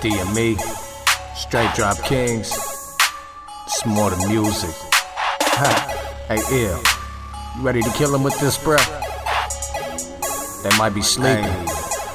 DME, Straight Drop Kings. It's more than music. Hey, ill. You ready to kill him with this, bruh? They might be sleeping,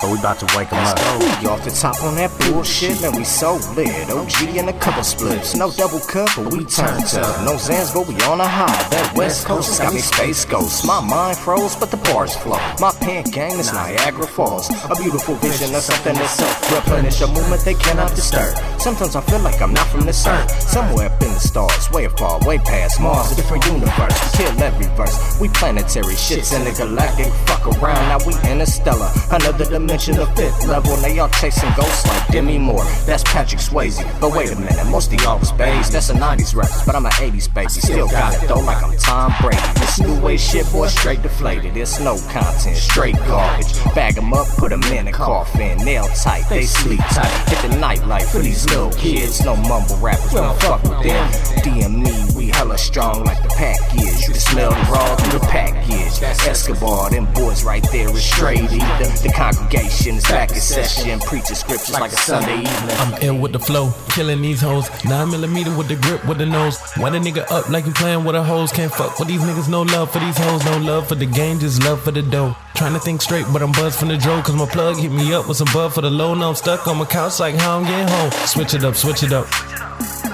but we about to wake them up. We off the top on that bullshit, man, we so lit. OG and a couple splits, no double cup, but we turned up. No Zans, but we on a high. That West Coast has got me space ghost. My mind froze, but the bars flow. My pen gang is Niagara Falls. A beautiful vision of something that's self replenish, a movement they cannot disturb. Sometimes I feel like I'm not from this earth. Somewhere up in the stars, way far, way past Mars, a different universe. We kill every verse. We planetary shits in the galactic. Fuck around, now we interstellar. Another dimension of fifth level. And they all chasing ghosts like Demi Moore. That's Patrick Swayze. But wait a minute, most of y'all was babes. That's a 90s reference, but I'm an 80s baby. Still got it though, like I'm Tom Brady. This new way shit, boy, straight deflated. It's no content, straight garbage. Bag 'em up, put 'em in a coffin. Nail tight, they sleep tight. Hit the nightlife for these little kids. No mumble rappers, we don't fuck with them. DME, we hella strong like the pack is. You can smell the raw through the package. Escobar, them boys right there is straight ether. The congregation is back in session. Preaching scriptures like a Sunday evening. I'm ill with the flow, killing these hoes. Nine millimeter with the grip with the nose. Wind a nigga up like you playing with a hose. Can't fuck with these niggas, no love for these hoes, no love for the game, just love for the dough. Trying to think straight, but I'm buzzed from the dro. Cause my plug hit me up with some bud for the low. Now I'm stuck on my couch like how I'm getting home. Switch it up, switch it up.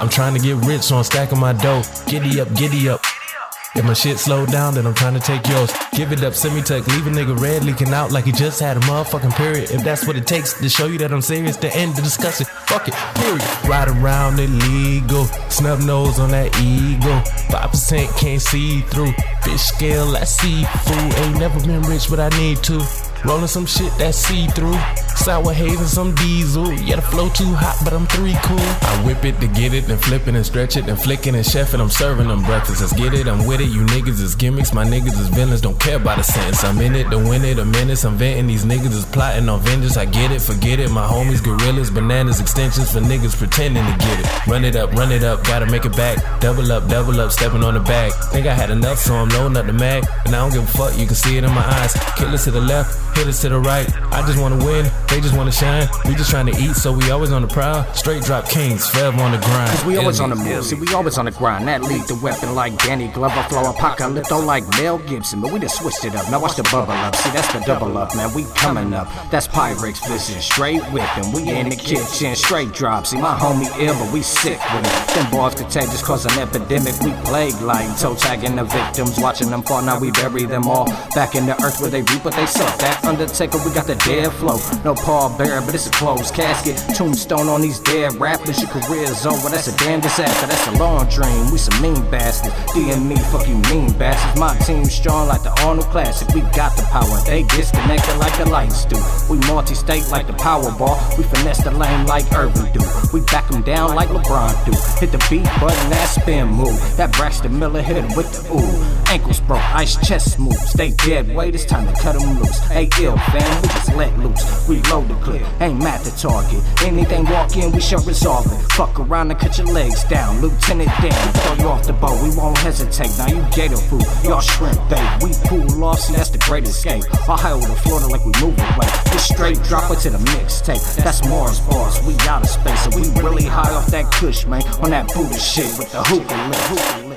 I'm trying to get rich, so I'm stacking my dough. Giddy up, giddy up. If my shit slowed down, then I'm trying to take yours. Give it up, send me tuck, leave a nigga red leaking out like he just had a motherfucking period. If that's what it takes to show you that I'm serious, to end the discussion. Fuck it, period. Ride around illegal, snub nose on that ego. 5% can't see through. Fish scale, that's seafood. Ain't never been rich, but I need to. Rolling some shit that see through. Sour haze and some diesel. Yeah, the flow too hot, but I'm three cool. I whip it to get it, then flip it and stretch it, then flicking and chefing. I'm serving them breakfast. Let's get it, I'm with it. You niggas is gimmicks, my niggas is villains. Don't care about the sentence. I'm in it to win it, a menace. I'm venting. These niggas is plotting on vengeance. I get it, forget it. My homies, gorillas, bananas, extensions for niggas pretending to get it. Run it up, run it up, gotta make it back. Double up, double up, stepping on the bag. Think I had enough, so I'm loading up the mag. And I don't give a fuck, you can see it in my eyes. Killers to the left, hitters to the right. I just wanna win, they just wanna shine. We just trying to eat, so we always on the prowl. Straight drop kings, forever on the grind. Cause we always on the move, see, we always on the grind. That Lethal Weapon like Danny Glover, flow apocalypto like Mel Gibson. But we just switched it up, now watch the bubble up. See, that's the double up, man, we coming up. That's Pyrex vision, straight whipping. We in the kitchen, straight drop. See, my homie ill, but we sick with it. Them bars contagious, cause an epidemic. We plague like toe tagging the victims, watching them fall. Now we bury them all back in the earth where they reap what they sow. That Undertaker, we got the dead flow. No Paul Bear, but it's a closed casket. Tombstone on these dead rappers. Your career's over. That's a damn disaster. That's a long dream. We some mean bastards. DME, fuck you mean bastards. My team's strong like the Arnold Classic. We got the power. They disconnected like the lights do. We multi-state like the Powerball. We finesse the lane like Irving do. We back them down like LeBron do. Hit the beat button, that spin move. That Braxton Miller hit him with the ooh. Ankles broke, ice chest smooth. Stay dead weight, it's time to cut them loose. Hey, ill fam, we just let loose. Reload the clip, ain't mad to target. Anything walk in, we shall resolve it. Fuck around and cut your legs down. Lieutenant Dan, throw you off the boat, we won't hesitate. Now you gator food, y'all shrimp bait. We cool off, see that's the great escape. Ohio to Florida like we move away. This straight drop it to the mixtape. That's Mars bars, we out of space. So we really high off that kush, man. On that Buddha shit with the hookah lip.